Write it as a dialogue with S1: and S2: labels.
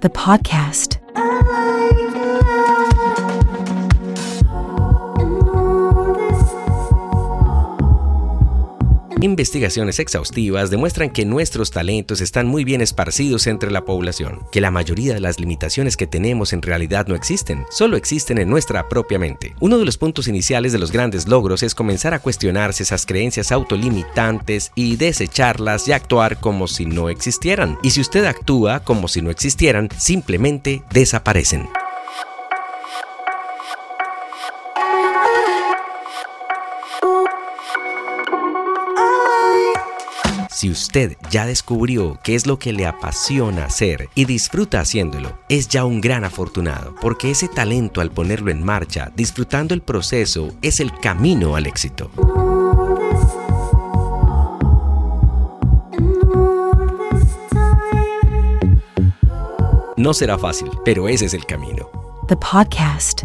S1: The podcast.
S2: Investigaciones exhaustivas demuestran que nuestros talentos están muy bien esparcidos entre la población, que la mayoría de las limitaciones que tenemos en realidad no existen, solo existen en nuestra propia mente. Uno de los puntos iniciales de los grandes logros es comenzar a cuestionarse esas creencias autolimitantes y desecharlas y actuar como si no existieran. Y si usted actúa como si no existieran, simplemente desaparecen. Si usted ya descubrió qué es lo que le apasiona hacer y disfruta haciéndolo, es ya un gran afortunado, porque ese talento al ponerlo en marcha, disfrutando el proceso, es el camino al éxito. No será fácil, pero ese es el camino.
S1: The podcast.